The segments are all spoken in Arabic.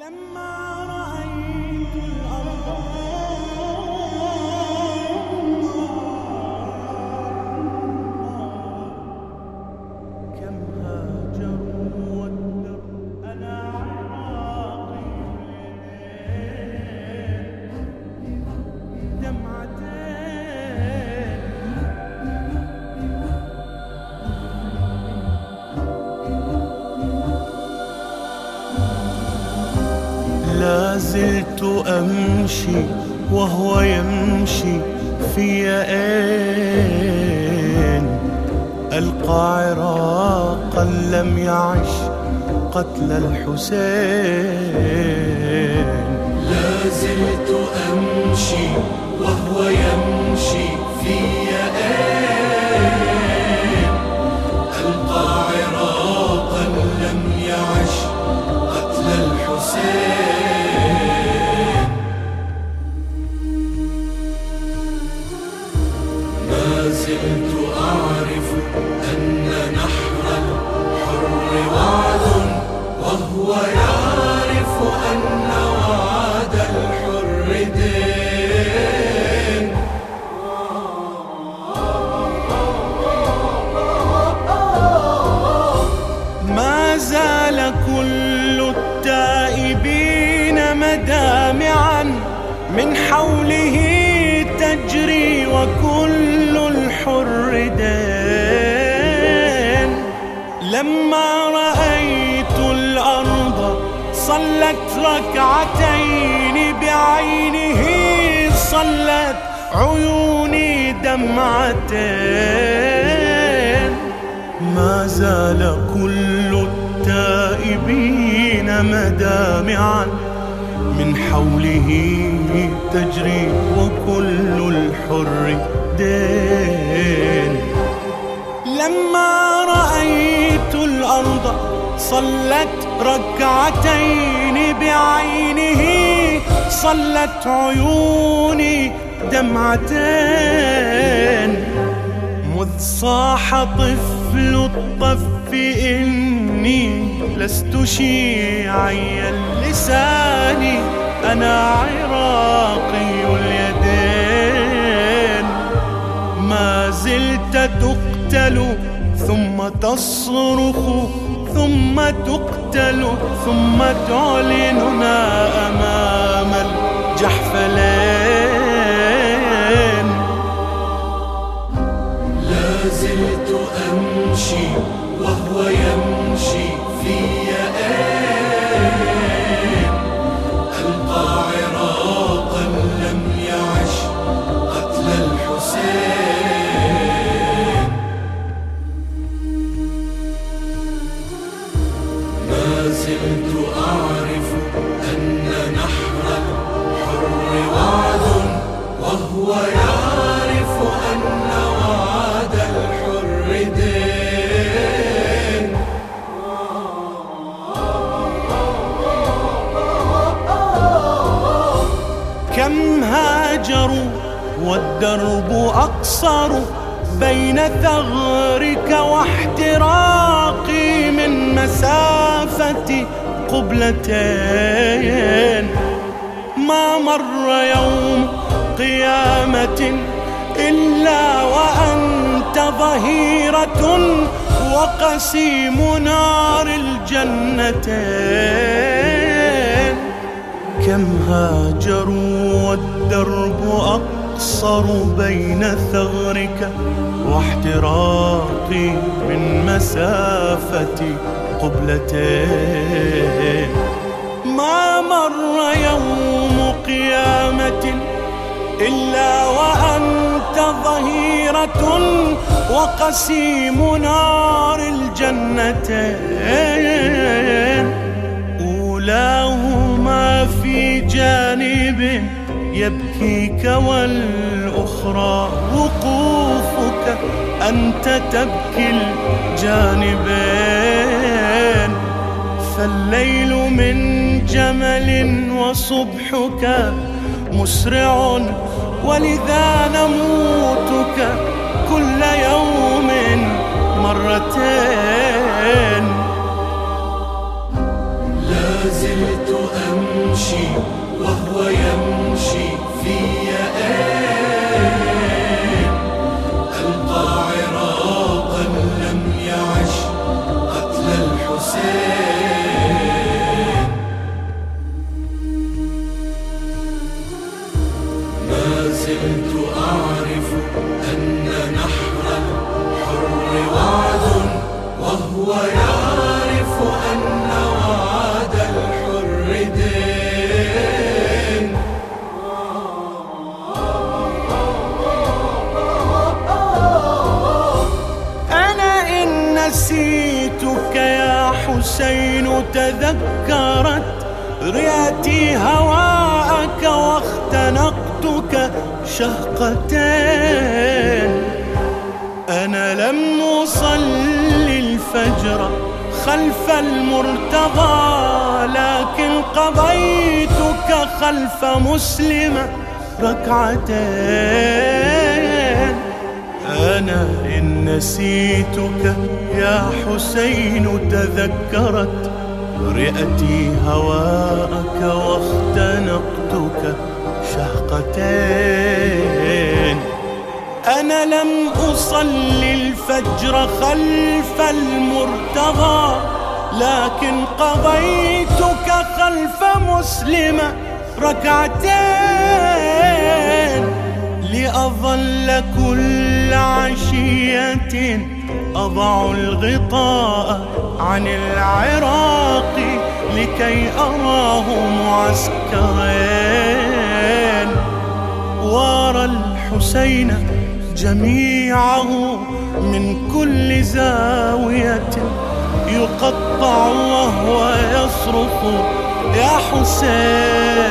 لما أمشي وهو يمشي في أين ألقى عراقا لم يعش قتل الحسين. لا زلت أمشي وهو يمشي من حوله تجري وكل الحر دين لما رأيت الأرض صلت ركعتين بعينه صلت عيوني دمعتين ما زال كل التائبين مدامعا من حوله تجري وكل الحر دين. لما رأيت الأرض صلت ركعتين بعينه صلت عيوني دمعتين. مذ صاح طفل الطف إني لست شيعي اللسان أنا عراقي اليدين. ما زلت تقتل ثم تصرخ ثم تقتل ثم تعلننا أمام الجحفلين لا زلت أمشي وهو يمشي في أين ألقى عراقا لم يعش قتل الحسين. ما زلت أعرف أن نحر الحر وعد وهو يعرف كم هاجروا والدرب أقصر بين ثغرك واحتراقي من مسافة قبلتين. ما مر يوم قيامة إلا وأنت ظهيرة وقسيم نار الجنتين. كم هاجروا والدرب أقصر بين ثغرك واحتراقي من مسافة قبلتين. ما مر يوم قيامة إلا وأنت ظهيرة وقسيم نار الجنتين. أولاهما في جانب يبكيك والأخرى وقوفك أنت تبكي الجانبين. فالليل من جمل وصبحك مسرع ولذا نموتك كل يوم مرتين. زلت أمشي وهو يمشي في ألقى عراقا لم يعش قتل الحسين. ما زلت أعرف أن نحر الحر وعد وهو يعرف تذكرت رئتي هواءك واختنقتك شهقتين. أنا لم أصلي الفجر خلف المرتضى لكن قضيتك خلف مسلمة ركعتين. أنا إن نسيتك يا حسين تذكرت رئتي هواءك واختنقتك شهقتين. أنا لم أصلي الفجر خلف المرتضى لكن قضيتك خلف مسلمة ركعتين لأظل كل عشية. أضع الغطاء عن العراق لكي أراه معسكرين. وارى الحسين جميعه من كل زاوية يقطع وهو يصرخ يا حسين!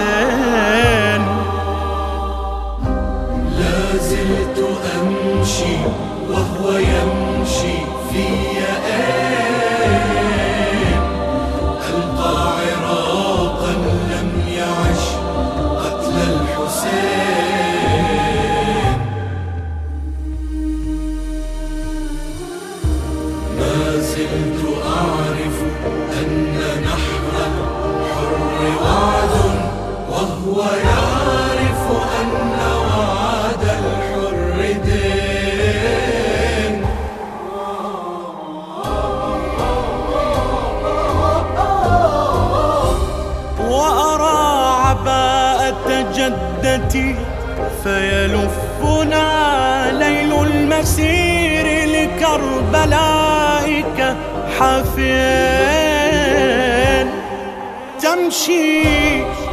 لكربلاء كحافين تمشي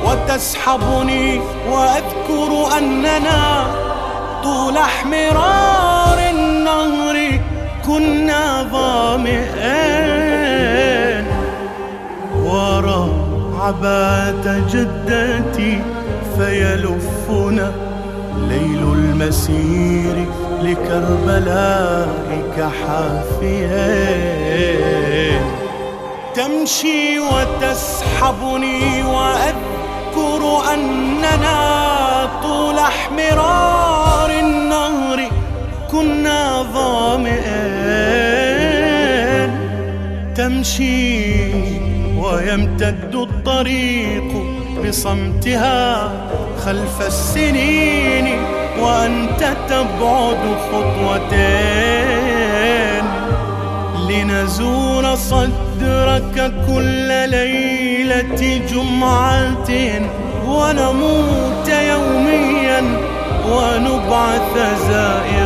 وتسحبني وأذكر أننا طول احمرار النهر كنا ظامئين. وارى عباة جدتي فيلفنا ليل المسير. لكربلاء كحافيين تمشي وتسحبني وأذكر أننا طول احمرار النهر كنا ظامئين. تمشي ويمتد الطريق بصمتها خلف السنين. وأنت تبعد خطوتين لنزور صدرك كل ليلة جمعة ونموت يوميا ونبعث زائرين.